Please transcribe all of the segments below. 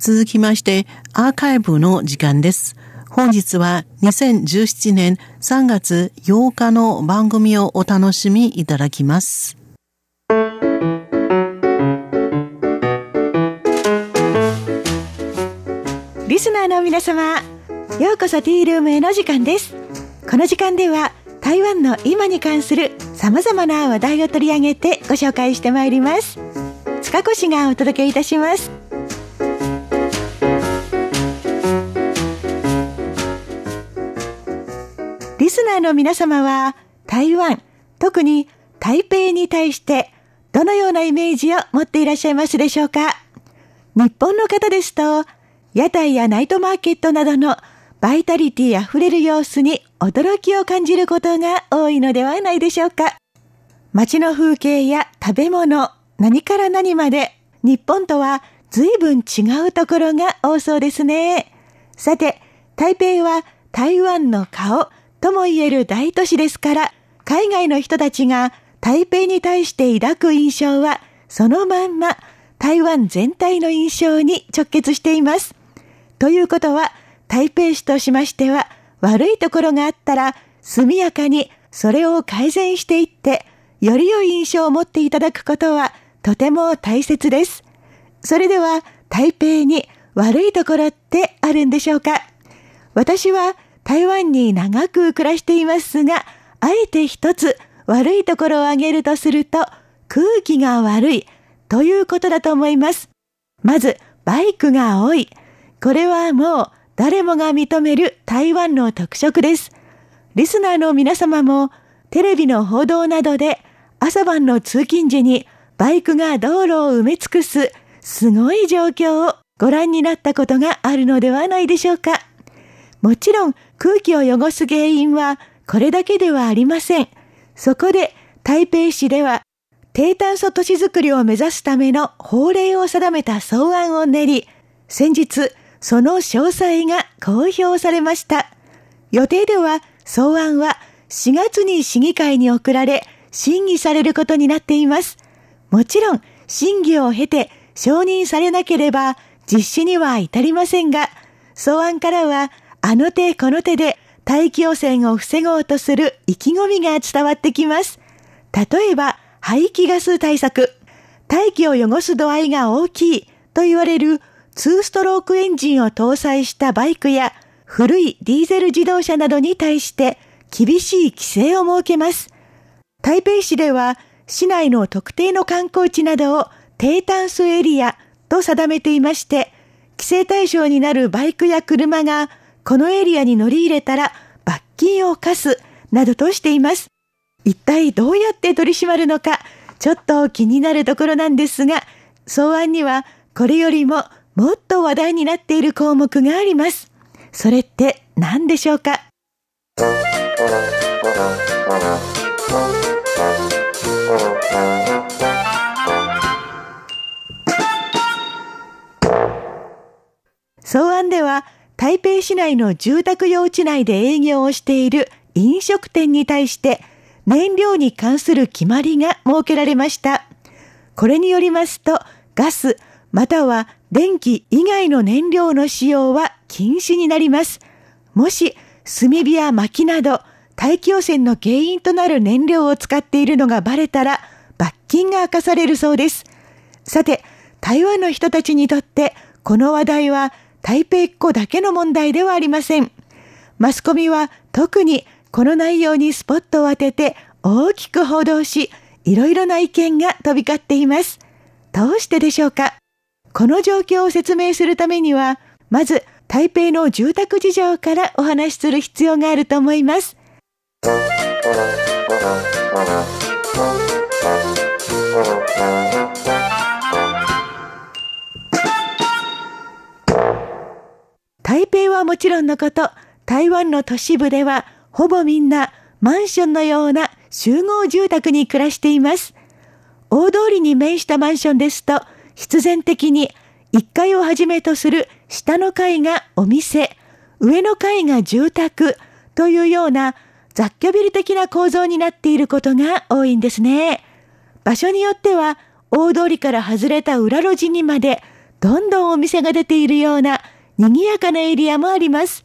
続きまして、アーカイブの時間です。本日は2017年3月8日の番組をお楽しみいただきます。リスナーの皆様、ようこそティールームへの時間です。この時間では台湾の今に関する様々な話題を取り上げてご紹介してまいります。塚越がお届けいたします。スナーの皆様は台湾、特に台北に対してどのようなイメージを持っていらっしゃいますでしょうか？日本の方ですと、屋台やナイトマーケットなどのバイタリティあふれる様子に驚きを感じることが多いのではないでしょうか？街の風景や食べ物、何から何まで日本とは随分違うところが多そうですね。さて、台北は台湾の顔とも言える大都市ですから、海外の人たちが台北に対して抱く印象はそのまんま台湾全体の印象に直結しています。ということは、台北市としましては、悪いところがあったら、速やかにそれを改善していって、より良い印象を持っていただくことはとても大切です。それでは、台北に悪いところってあるんでしょうか？私は台湾に長く暮らしていますが、あえて一つ悪いところを挙げるとすると、空気が悪いということだと思います。まず、バイクが多い。これはもう誰もが認める台湾の特色です。リスナーの皆様もテレビの報道などで朝晩の通勤時にバイクが道路を埋め尽くすすごい状況をご覧になったことがあるのではないでしょうか。もちろん空気を汚す原因はこれだけではありません。そこで台北市では低炭素都市づくりを目指すための法令を定めた草案を練り、先日その詳細が公表されました。予定では草案は4月に市議会に送られ審議されることになっています。もちろん審議を経て承認されなければ実施には至りませんが、草案からはあの手この手で大気汚染を防ごうとする意気込みが伝わってきます。例えば排気ガス対策、大気を汚す度合いが大きいと言われる2ストロークエンジンを搭載したバイクや古いディーゼル自動車などに対して厳しい規制を設けます。台北市では市内の特定の観光地などを低炭素エリアと定めていまして、規制対象になるバイクや車がこのエリアに乗り入れたら罰金を課すなどとしています。一体どうやって取り締まるのか、ちょっと気になるところなんですが、草案にはこれよりももっと話題になっている項目があります。それって何でしょうか？台北市内の住宅用地内で営業をしている飲食店に対して燃料に関する決まりが設けられました。これによりますとガスまたは電気以外の燃料の使用は禁止になります。もし炭火や薪など大気汚染の原因となる燃料を使っているのがバレたら罰金が課されるそうです。さて、台湾の人たちにとってこの話題は台北っ子だけの問題ではありません。マスコミは特にこの内容にスポットを当てて大きく報道し、いろいろな意見が飛び交っています。どうしてでしょうか？この状況を説明するためには、まず台北の住宅事情からお話しする必要があると思います。はもちろんのこと、台湾の都市部ではほぼみんなマンションのような集合住宅に暮らしています。大通りに面したマンションですと、必然的に1階をはじめとする下の階がお店、上の階が住宅というような雑居ビル的な構造になっていることが多いんですね。場所によっては大通りから外れた裏路地にまでどんどんお店が出ているような賑やかなエリアもあります。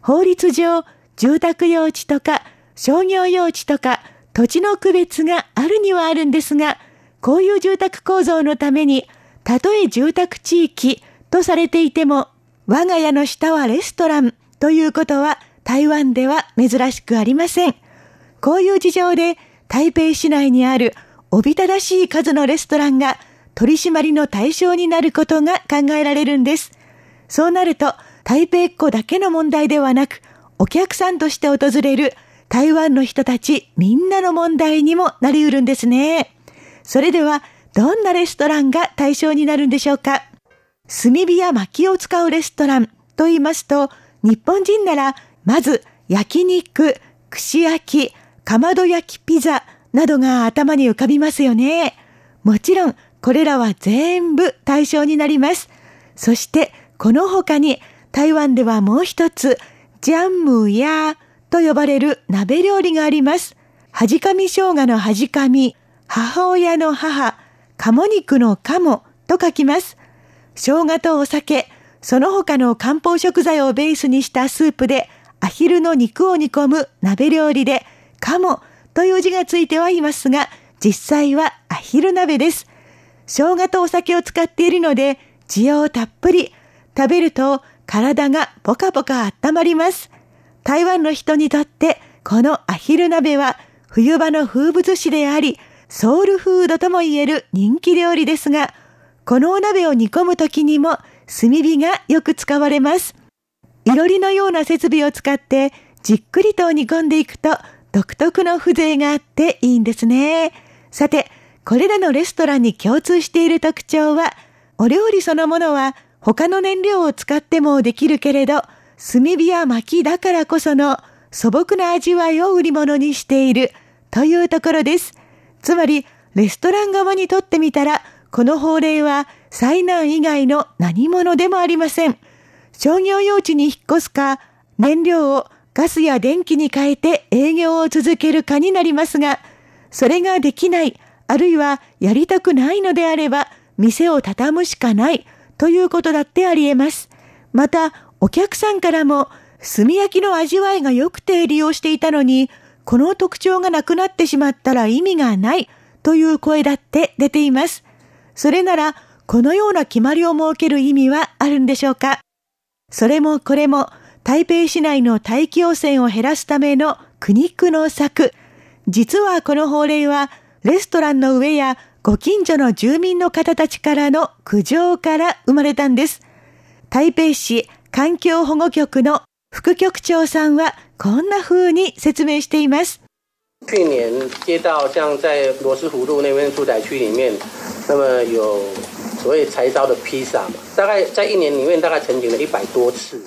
法律上、住宅用地とか商業用地とか土地の区別があるにはあるんですが、こういう住宅構造のために、たとえ住宅地域とされていても、我が家の下はレストランということは台湾では珍しくありません。こういう事情で台北市内にあるおびただしい数のレストランが取り締まりの対象になることが考えられるんです。そうなると台北っ子だけの問題ではなく、お客さんとして訪れる台湾の人たちみんなの問題にもなりうるんですね。それでは、どんなレストランが対象になるんでしょうか？炭火や薪を使うレストランと言いますと、日本人なら、まず焼肉、串焼き、かまど焼きピザなどが頭に浮かびますよね。もちろん、これらは全部対象になります。そして、この他に、台湾ではもう一つ、ジャンムやと呼ばれる鍋料理があります。はじかみ生姜のはじかみ、母親の母、鴨肉の鴨と書きます。生姜とお酒、その他の漢方食材をベースにしたスープで、アヒルの肉を煮込む鍋料理で、鴨という字がついてはいますが、実際はアヒル鍋です。生姜とお酒を使っているので、滋養たっぷり。食べると体がポカポカ温まります。台湾の人にとってこのアヒル鍋は冬場の風物詩であり、ソウルフードとも言える人気料理ですが、このお鍋を煮込む時にも炭火がよく使われます。いろりのような設備を使ってじっくりと煮込んでいくと独特の風情があっていいんですね。さて、これらのレストランに共通している特徴は、お料理そのものは他の燃料を使ってもできるけれど、炭火や薪だからこその素朴な味わいを売り物にしているというところです。つまり、レストラン側にとってみたら、この法令は災難以外の何者でもありません。商業用地に引っ越すか、燃料をガスや電気に変えて営業を続けるかになりますが、それができない、あるいはやりたくないのであれば、店を畳むしかないということだってあり得ます。また、お客さんからも炭焼きの味わいが良くて利用していたのに、この特徴がなくなってしまったら意味がないという声だって出ています。それなら、このような決まりを設ける意味はあるんでしょうかそれもこれも台北市内の大気汚染を減らすための苦肉の策。実はこの法令はレストランの上やご近所の住民の方たちからの苦情から生まれたんです。台北市環境保護局の副局長さんはこんな風に説明しています。去年接到像在罗斯福路那边住宅区里面，那么有所谓柴烧的披萨嘛，大概在一年里面大概成型了一百多次。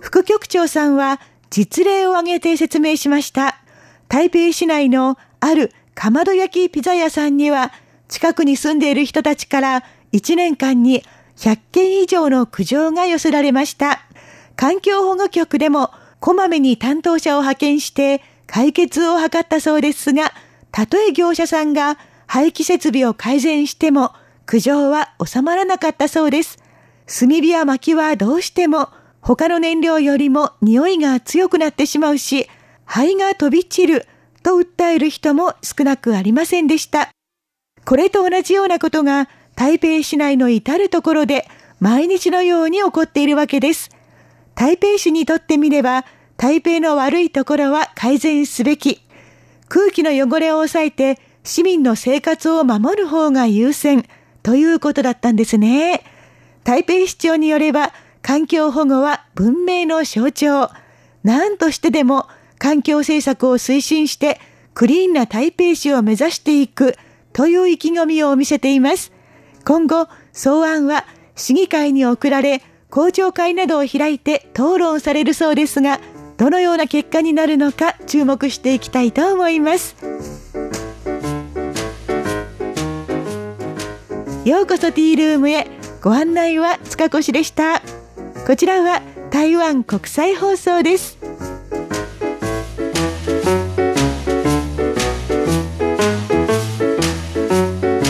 副局長さんは実例を挙げて説明しました。台北市内のあるかまど焼きピザ屋さんには近くに住んでいる人たちから1年間に100件以上の苦情が寄せられました。環境保護局でもこまめに担当者を派遣して解決を図ったそうですが、たとえ業者さんが廃棄設備を改善しても苦情は収まらなかったそうです。炭火や薪はどうしても他の燃料よりも匂いが強くなってしまうし、灰が飛び散ると訴える人も少なくありませんでした。これと同じようなことが台北市内の至るところで毎日のように起こっているわけです。台北市にとってみれば、台北の悪いところは改善すべき。空気の汚れを抑えて市民の生活を守る方が優先ということだったんですね。台北市長によれば、環境保護は文明の象徴。何としてでも環境政策を推進してクリーンな台北市を目指していくという意気込みを見せています。今後、草案は市議会に送られ、公聴会などを開いて討論されるそうですが、どのような結果になるのか注目していきたいと思います。ようこそティールームへご案内は塚越でした。こちらは台湾国際放送です。